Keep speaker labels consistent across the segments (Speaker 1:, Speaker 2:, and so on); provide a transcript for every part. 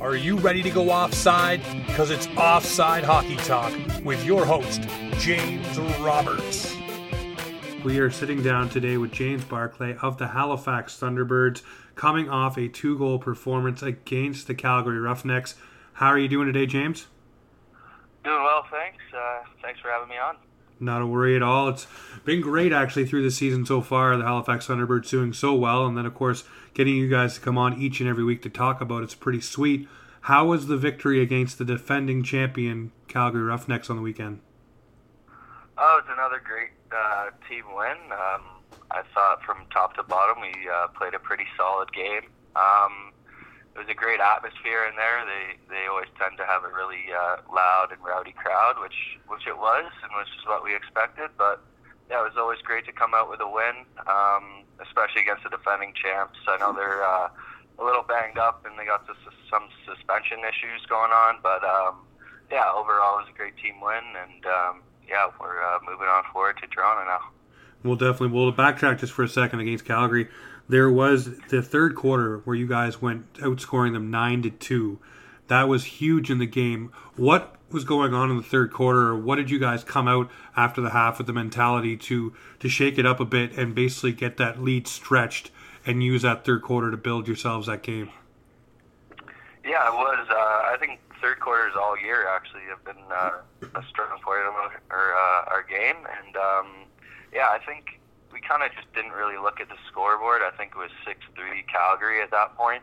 Speaker 1: Are you ready to go offside? Because it's Offside Hockey Talk with your host, James Roberts.
Speaker 2: We are sitting down today with James Barclay of the Halifax Thunderbirds, coming off a two goal performance against the Calgary Roughnecks. How are you doing today, James?
Speaker 3: Doing well, thanks. Uh, thanks for having me on.
Speaker 2: Not a worry at all. It's been great actually through the season so far. The Halifax Thunderbirds doing so well, and then of course getting you guys to come on each and every week to talk about it's pretty sweet. How was the victory against the defending champion Calgary Roughnecks on the weekend?
Speaker 3: Oh, it's another great uh, team win. Um, I thought from top to bottom we uh, played a pretty solid game. Um, it was a great atmosphere in there. They they always tend to have a really uh, loud and rowdy crowd, which which it was, and which is what we expected. But yeah, it was always great to come out with a win, um, especially against the defending champs. I know they're uh, a little banged up and they got some suspension issues going on, but um, yeah, overall it was a great team win, and um, yeah, we're uh, moving on forward to Toronto now.
Speaker 2: Well, definitely. Well, to backtrack just for a second against Calgary there was the third quarter where you guys went outscoring them nine to two. That was huge in the game. What was going on in the third quarter? What did you guys come out after the half with the mentality to to shake it up a bit and basically get that lead stretched and use that third quarter to build yourselves that game?
Speaker 3: Yeah, it was. Uh, I think third quarters all year actually have been uh, a strong point of our, uh, our game, and um, yeah, I think we kind of just didn't really look at the scoreboard. I think it was six three Calgary at that point.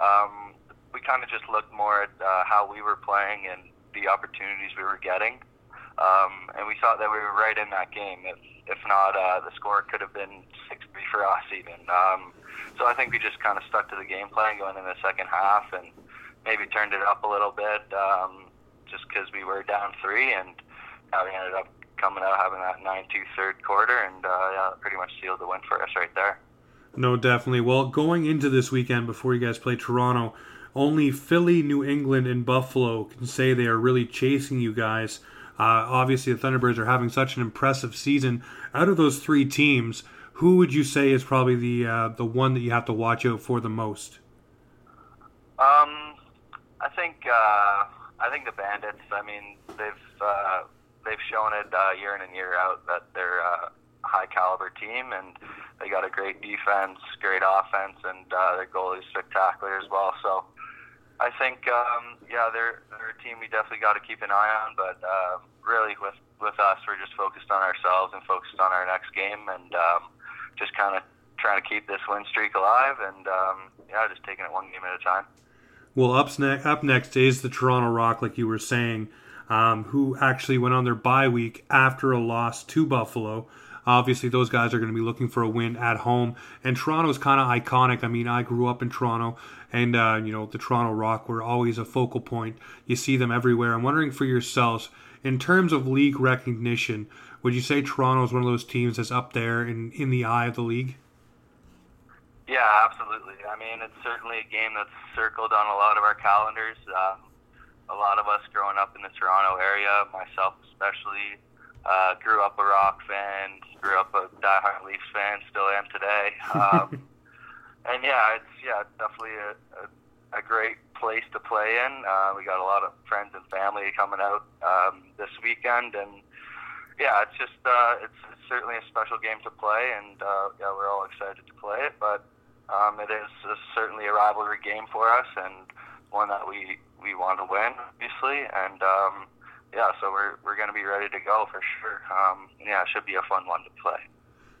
Speaker 3: Um, we kind of just looked more at uh, how we were playing and the opportunities we were getting, um, and we thought that we were right in that game. If if not, uh, the score could have been six three for us even. Um, so I think we just kind of stuck to the game plan going in the second half and maybe turned it up a little bit um, just because we were down three and how we ended up coming out having that nine two third quarter, and uh, yeah, pretty much sealed the win for us right there.
Speaker 2: No, definitely. Well, going into this weekend before you guys play Toronto, only Philly, New England, and Buffalo can say they are really chasing you guys. Uh, obviously, the Thunderbirds are having such an impressive season. Out of those three teams, who would you say is probably the uh, the one that you have to watch out for the most?
Speaker 3: Um, I think uh, I think the Bandits. I mean, they've uh, they've shown it uh, year in and year out that they're a high caliber team and they got a great defense, great offense, and uh, their goalie is spectacular as well. So I think, um, yeah, they're, they're a team we definitely got to keep an eye on. But uh, really, with with us, we're just focused on ourselves and focused on our next game, and um, just kind of trying to keep this win streak alive. And um, yeah, just taking it one game at a time.
Speaker 2: Well, up, ne- up next is the Toronto Rock, like you were saying um, who actually went on their bye week after a loss to Buffalo. Obviously, those guys are going to be looking for a win at home, and Toronto is kind of iconic. I mean, I grew up in Toronto, and uh, you know the Toronto Rock were always a focal point. You see them everywhere. I'm wondering for yourselves, in terms of league recognition, would you say Toronto is one of those teams that's up there in in the eye of the league?
Speaker 3: Yeah, absolutely. I mean, it's certainly a game that's circled on a lot of our calendars. Um, a lot of us growing up in the Toronto area, myself especially, uh, grew up a Rock fan, grew up a diehard Leafs fan, still am today. Um, and yeah, it's yeah definitely a, a, a great place to play in. Uh, we got a lot of friends and family coming out um, this weekend, and yeah, it's just uh, it's, it's certainly a special game to play, and uh, yeah, we're all excited to play it. But um, it is certainly a rivalry game for us, and one that we we want to win, obviously, and um, yeah, so we're we're going to be ready to go for sure. Um, yeah, it should be a fun one to play.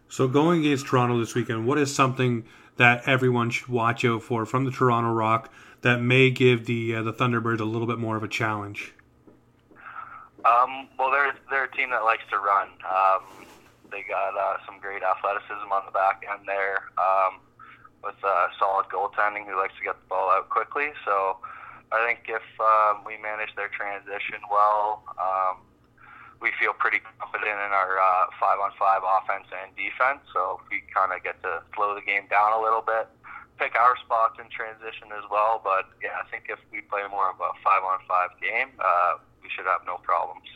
Speaker 2: So going against Toronto this weekend, what is something that everyone should watch out for from the Toronto Rock that may give the uh, the Thunderbirds a little bit more of a challenge?
Speaker 3: Um, well, they're they're a team that likes to run. Um, they got uh, some great athleticism on the back end there, um, with uh, solid goaltending who likes to get the ball out quickly. So I think if um, we manage their transition well, um, we feel pretty confident in our uh, five-on-five offense and defense. So if we kind of get to slow the game down a little bit, pick our spots in transition as well. But yeah, I think if we play more of a five-on-five game, uh, we should have no problems.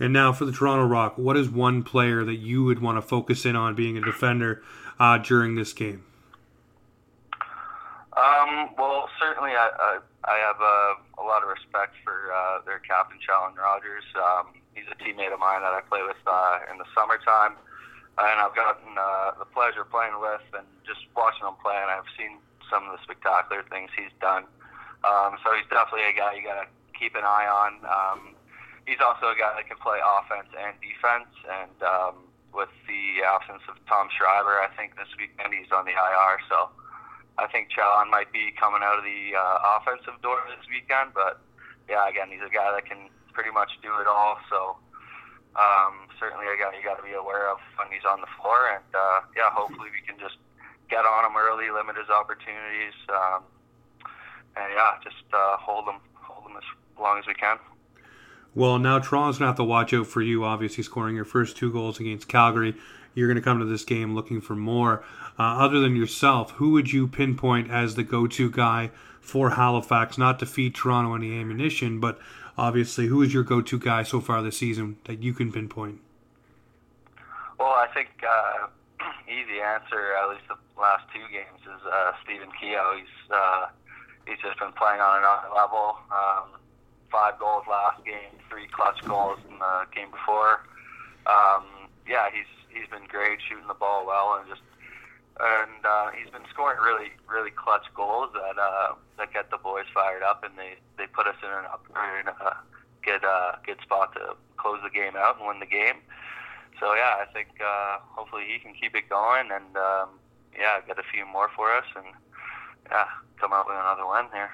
Speaker 2: And now for the Toronto Rock, what is one player that you would want to focus in on being a defender uh, during this game?
Speaker 3: Um, well, certainly I, I, I have a, a lot of respect for uh, their captain, Challen Rogers. Um, he's a teammate of mine that I play with uh, in the summertime, and I've gotten uh, the pleasure playing with and just watching him play, and I've seen some of the spectacular things he's done. Um, so he's definitely a guy you got to keep an eye on. Um, he's also a guy that can play offense and defense, and um, with the absence of Tom Schreiber, I think this weekend he's on the IR, so I think Challen might be coming out of the uh, offensive door this weekend, but yeah, again, he's a guy that can pretty much do it all. So um, certainly a guy you got to be aware of when he's on the floor, and uh, yeah, hopefully we can just get on him early, limit his opportunities, um, and yeah, just uh, hold him, hold him as long as we can.
Speaker 2: Well, now Toronto's going to have to watch out for you, obviously, scoring your first two goals against Calgary. You're going to come to this game looking for more. Uh, other than yourself, who would you pinpoint as the go to guy for Halifax? Not to feed Toronto any ammunition, but obviously, who is your go to guy so far this season that you can pinpoint?
Speaker 3: Well, I think uh, easy answer, at least the last two games, is uh, Stephen Keogh. He's, uh, he's just been playing on another level. Um, five goals last game, three clutch goals in the game before. Um, yeah, he's he's been great shooting the ball well and just and uh, he's been scoring really, really clutch goals that uh, that get the boys fired up, and they, they put us in an up in a good uh, good spot to close the game out and win the game. So yeah, I think uh, hopefully he can keep it going, and um, yeah, get a few more for us, and yeah, come out with another win here.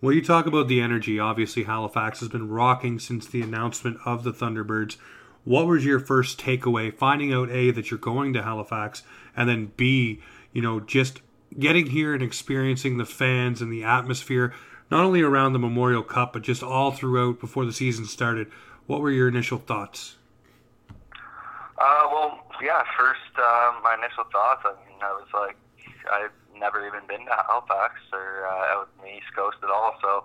Speaker 2: Well, you talk about the energy. Obviously, Halifax has been rocking since the announcement of the Thunderbirds. What was your first takeaway finding out A, that you're going to Halifax, and then B, you know, just getting here and experiencing the fans and the atmosphere, not only around the Memorial Cup, but just all throughout before the season started? What were your initial thoughts?
Speaker 3: Uh, well, yeah, first, uh, my initial thoughts, I mean, I was like, I've never even been to Halifax or uh, out in the East Coast at all, so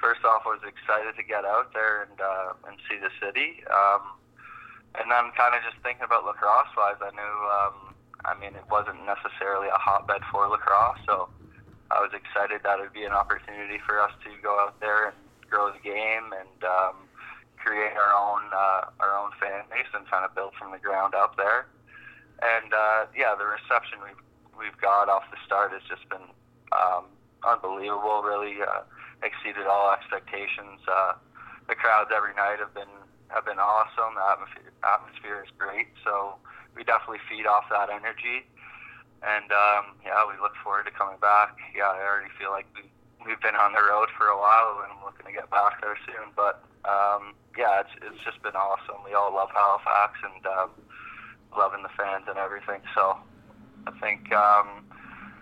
Speaker 3: first off, I was excited to get out there and uh, and see the city. Um, and then kind of just thinking about lacrosse wise, I knew, um, I mean, it wasn't necessarily a hotbed for lacrosse, so I was excited that it would be an opportunity for us to go out there and grow the game and um, create our own uh, our own fan base and kind of build from the ground up there. And uh, yeah, the reception we've we've got off the start has just been um, unbelievable. Really uh, exceeded all expectations. Uh, the crowds every night have been have been awesome. The atmosphere, is great, so we definitely feed off that energy. And um, yeah, we look forward to coming back. Yeah, I already feel like we we've been on the road for a while, and I'm looking to get back there soon. But um, yeah, it's it's just been awesome. We all love Halifax and um, loving the fans and everything. So I think um,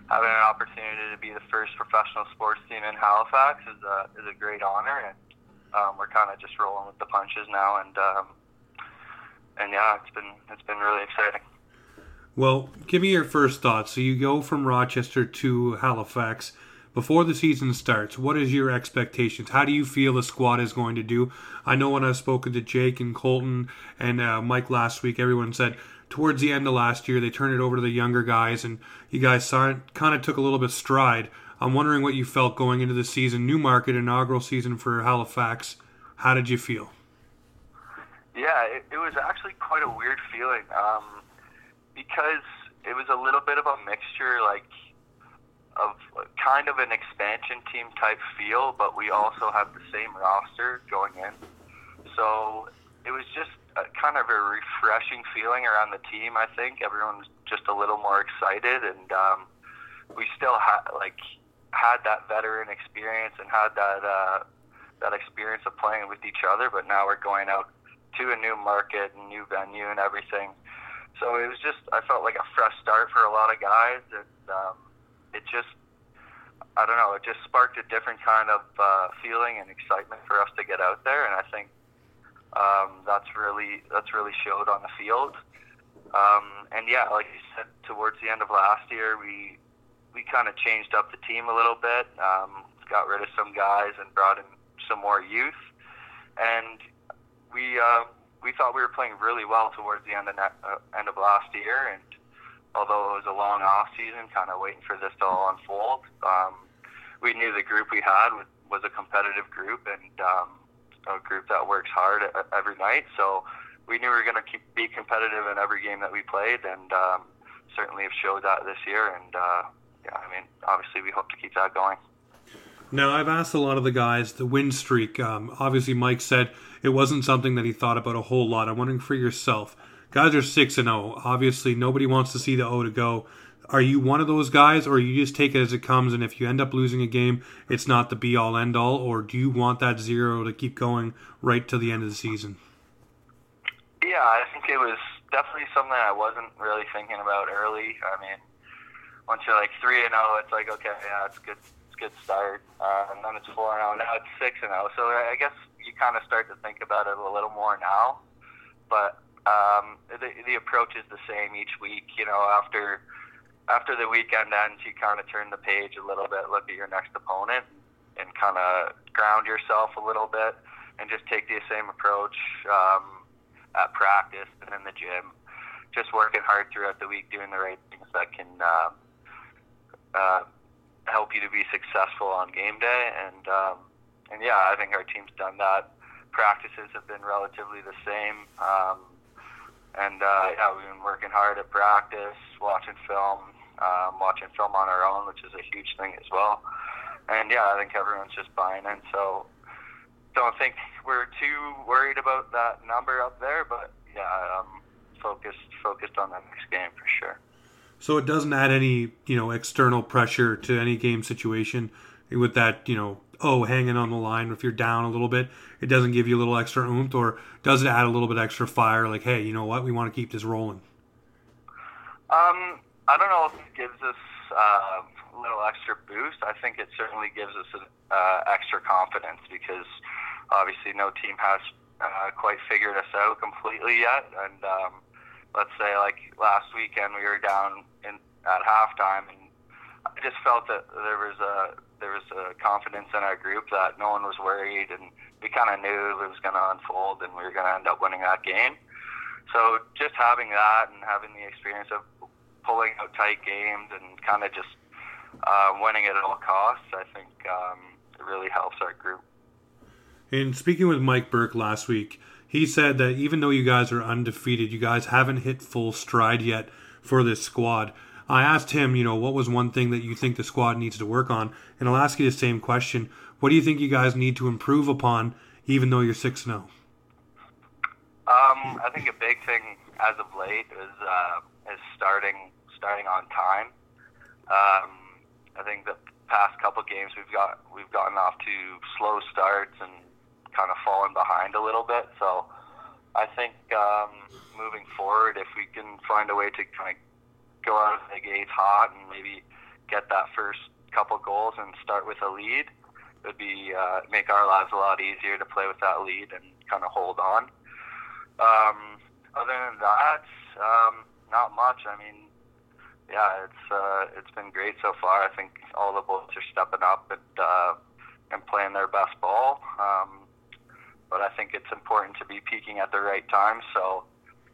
Speaker 3: having an opportunity to be the first professional sports team in Halifax is a is a great honor, and um, we're kind of just rolling with the punches now, and um, and yeah, it's been it's been really exciting.
Speaker 2: Well, give me your first thoughts. So you go from Rochester to Halifax before the season starts. What is your expectations? How do you feel the squad is going to do? I know when I've spoken to Jake and Colton and uh, Mike last week, everyone said towards the end of last year they turned it over to the younger guys, and you guys kind of took a little bit stride. I'm wondering what you felt going into the season. new market, inaugural season for Halifax. How did you feel?
Speaker 3: Yeah, it, it was actually quite a weird feeling um, because it was a little bit of a mixture, like of kind of an expansion team type feel, but we also had the same roster going in. So it was just a, kind of a refreshing feeling around the team. I think everyone was just a little more excited, and um, we still had like had that veteran experience and had that uh, that experience of playing with each other. But now we're going out to a new market and new venue and everything. So it was just I felt like a fresh start for a lot of guys, and um, it just I don't know it just sparked a different kind of uh, feeling and excitement for us to get out there, and I think um, that's really that's really showed on the field. Um, and yeah, like you said, towards the end of last year, we we kind of changed up the team a little bit, um, got rid of some guys and brought in some more youth, and we uh, we thought we were playing really well towards the end of that, uh, end of last year, and although it was a long off season, kind of waiting for this to all unfold. Um, we knew the group we had was, was a competitive group and um, a group that works hard every night. So we knew we were going to be competitive in every game that we played, and um, certainly have showed that this year. And uh, yeah, I mean, obviously we hope to keep that going.
Speaker 2: Now, I've asked a lot of the guys the win streak. Um, obviously, Mike said it wasn't something that he thought about a whole lot. I'm wondering for yourself. Guys are six and zero. Oh. Obviously, nobody wants to see the O to go. Are you one of those guys, or you just take it as it comes? And if you end up losing a game, it's not the be all end all. Or do you want that zero to keep going right to the end of the season?
Speaker 3: Yeah, I think it was definitely something I wasn't really thinking about early. I mean, once you're like three and zero, oh, it's like okay, yeah, it's good, it's good start. Uh, and then it's four and zero. Now it's six and zero. So I guess you kind of start to think about it a little more now. But um, the the approach is the same each week. You know, after after the weekend ends, you kind of turn the page a little bit, look at your next opponent, and kind of ground yourself a little bit, and just take the same approach um, at practice and in the gym. Just working hard throughout the week, doing the right things that can uh, uh, help you to be successful on game day. And um, and yeah, I think our team's done that. Practices have been relatively the same. Um, and uh, yeah, we've been working hard at practice, watching film, um, watching film on our own, which is a huge thing as well. And yeah, I think everyone's just buying in. So don't think we're too worried about that number up there, but yeah, I'm focused focused on the next game for sure.
Speaker 2: So it doesn't add any you know external pressure to any game situation with that you know oh hanging on the line if you're down a little bit it doesn't give you a little extra oomph or does it add a little bit extra fire like hey you know what we want to keep this rolling
Speaker 3: um I don't know if it gives us uh, a little extra boost. I think it certainly gives us an uh, extra confidence because obviously no team has uh, quite figured us out completely yet. And um, let's say like last weekend we were down in at halftime, and I just felt that there was a there was a confidence in our group that no one was worried, and we kind of knew it was going to unfold, and we were going to end up winning that game. So just having that and having the experience of pulling out tight games and kind of just uh, winning at all costs, I think um, it really helps our group.
Speaker 2: And speaking with Mike Burke last week, he said that even though you guys are undefeated, you guys haven't hit full stride yet for this squad. I asked him, you know, what was one thing that you think the squad needs to work on? And I'll ask you the same question. What do you think you guys need to improve upon, even though you're 6 0?
Speaker 3: Um, I think a big thing as of late is uh, is starting starting on time. Um, I think the past couple games we've got we've gotten off to slow starts and kind of fallen behind a little bit. So I think um, moving forward, if we can find a way to kind of go out of the gates hot and maybe get that first couple goals and start with a lead, it would be uh, make our lives a lot easier to play with that lead and kind of hold on. Um, other than that, um, not much. I mean, yeah, it's uh, it's been great so far. I think all the boys are stepping up and uh, and playing their best ball. Um, but I think it's important to be peaking at the right time. So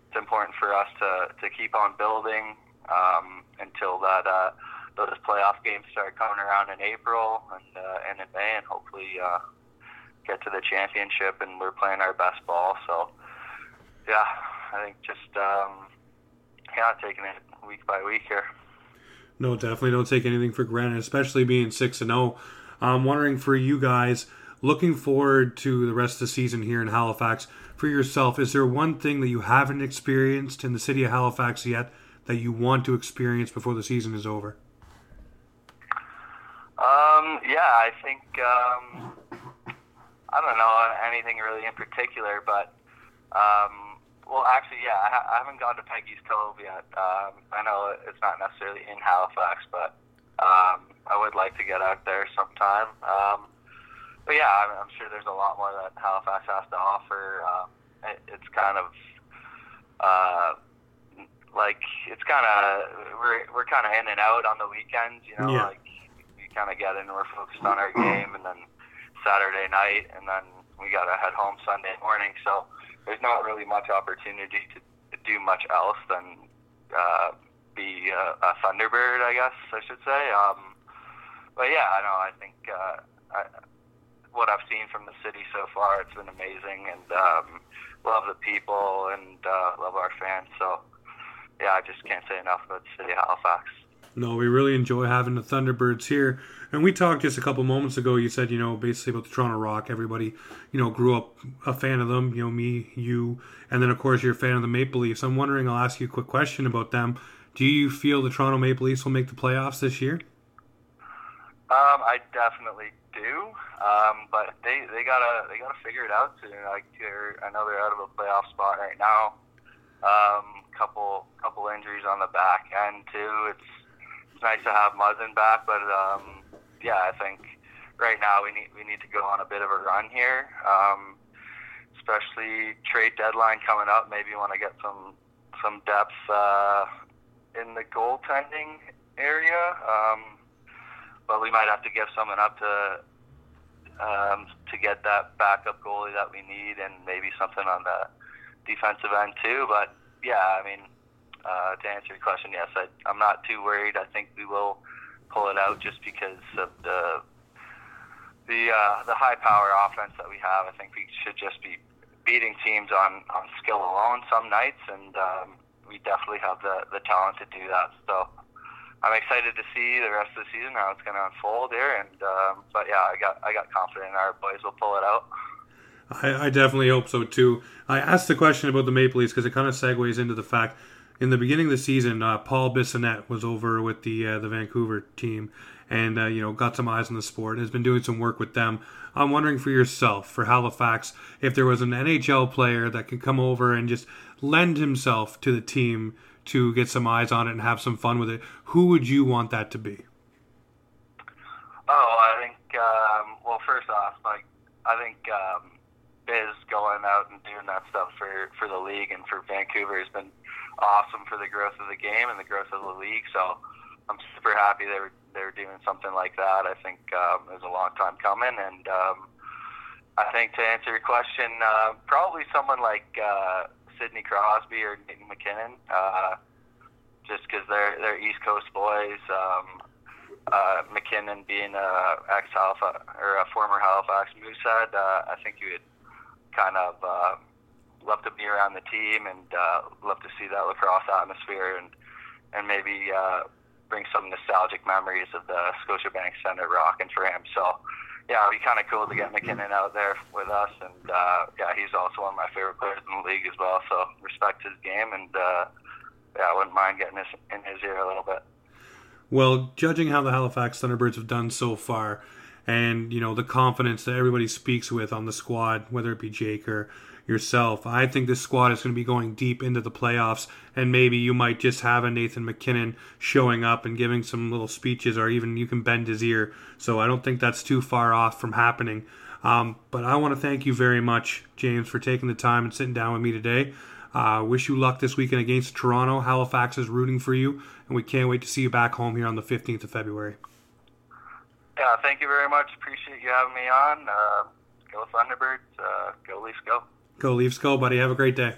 Speaker 3: it's important for us to, to keep on building um, until that uh, those playoff games start coming around in April and uh, and in May, and hopefully uh, get to the championship. And we're playing our best ball. So yeah, I think just um, yeah, taking it week by week here.
Speaker 2: No, definitely don't take anything for granted, especially being six and zero. Oh. I'm wondering for you guys, looking forward to the rest of the season here in Halifax. For yourself, is there one thing that you haven't experienced in the city of Halifax yet that you want to experience before the season is over?
Speaker 3: Um, yeah, I think um, I don't know anything really in particular, but um, well, actually, yeah, I, ha- I haven't gone to Peggy's Cove yet. Um, I know it's not necessarily in Halifax, but um, I would like to get out there sometime. Um, but yeah, I'm, I'm sure there's a lot more that Halifax has to offer. Um, it, it's kind of uh, like it's kind of we're we're kind of in and out on the weekends. You know, yeah. like you kind of get in, we're focused on our game, and then Saturday night, and then we got to head home Sunday morning. So there's not really much opportunity to, to do much else than uh, be a, a Thunderbird, I guess I should say. Um, but yeah, I know. I think uh, I, what I've seen from the city so far, it's been amazing, and um, love the people and uh, love our fans. So yeah, I just can't say enough about the city of Halifax.
Speaker 2: No, we really enjoy having the Thunderbirds here. And we talked just a couple moments ago. You said, you know, basically about the Toronto Rock. Everybody, you know, grew up a fan of them. You know, me, you, and then of course you're a fan of the Maple Leafs. I'm wondering. I'll ask you a quick question about them. Do you feel the Toronto Maple Leafs will make the playoffs this year?
Speaker 3: Um, I definitely do. Um, but they they gotta they gotta figure it out soon. Like they're, I know they're out of a playoff spot right now. Um, couple couple injuries on the back end too. It's it's nice to have Muzzin back, but um, yeah, I think right now we need we need to go on a bit of a run here, um, especially trade deadline coming up. Maybe want to get some some depth uh, in the goaltending area, um, but we might have to give something up to um, to get that backup goalie that we need, and maybe something on the defensive end too. But yeah, I mean, uh, to answer your question, yes, I, I'm not too worried. I think we will pull it out just because of the the uh, the high power offense that we have. I think we should just be beating teams on, on skill alone some nights, and um, we definitely have the the talent to do that. So I'm excited to see the rest of the season how it's going to unfold here. And um, but yeah, I got I got confident our boys will pull it out.
Speaker 2: I, I definitely hope so too. I asked the question about the Maple Leafs because it kind of segues into the fact in the beginning of the season, uh, Paul Bissonnette was over with the uh, the Vancouver team, and uh, you know got some eyes on the sport. Has been doing some work with them. I'm wondering for yourself, for Halifax, if there was an NHL player that could come over and just lend himself to the team to get some eyes on it and have some fun with it. Who would you want that to be?
Speaker 3: Oh, I think. Um, well, first off, like I think um, Biz going out and doing that stuff for for the league and for Vancouver has been awesome for the growth of the game and the growth of the league. So I'm super happy they were they were doing something like that. I think um, it was a long time coming, and um, I think to answer your question, uh, probably someone like uh, Sidney Crosby or Nathan MacKinnon, uh, just because they're they're East Coast boys. Um, uh, MacKinnon being a ex Halifax or a former Halifax Moosehead, uh, I think you would kind of. Uh, love to be around the team and uh, love to see that lacrosse atmosphere and and maybe uh, bring some nostalgic memories of the Scotiabank Center rocking for him. So yeah, it'd be kind of cool to get MacKinnon out there with us, and uh, yeah, he's also one of my favorite players in the league as well. So respect his game, and uh, yeah, I wouldn't mind getting his in his ear a little bit.
Speaker 2: Well, judging how the Halifax Thunderbirds have done so far, and you know the confidence that everybody speaks with on the squad, whether it be Jake or yourself. I think this squad is going to be going deep into the playoffs, and maybe you might just have a Nathan MacKinnon showing up and giving some little speeches, or even you can bend his ear. So I don't think that's too far off from happening. Um, but I want to thank you very much, James, for taking the time and sitting down with me today. Uh, wish you luck this weekend against Toronto. Halifax is rooting for you, and we can't wait to see you back home here on the 15th of February.
Speaker 3: Yeah, thank you very much. Appreciate you having me on. Uh, go Thunderbirds. Uh, go Leafs, go.
Speaker 2: Go Leafs, go, buddy. Have a great day.